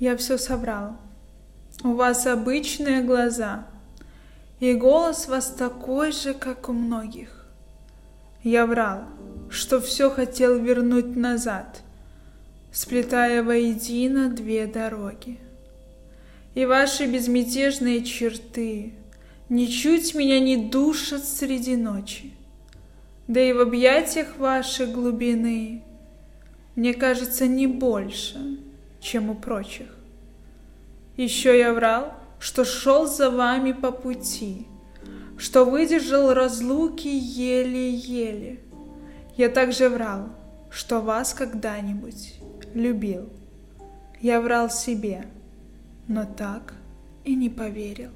Я все соврал. У вас обычные глаза, и голос вас такой же, как у многих. Я врал, что все хотел вернуть назад, сплетая воедино две дороги. И ваши безмятежные черты ничуть меня не душат среди ночи. Да и в объятиях вашей глубины, мне кажется, не больше, чем у прочих. Еще я врал, что шел за вами по пути, что выдержал разлуки еле-еле. Я также врал, что вас когда-нибудь любил. Я врал себе, но так и не поверил.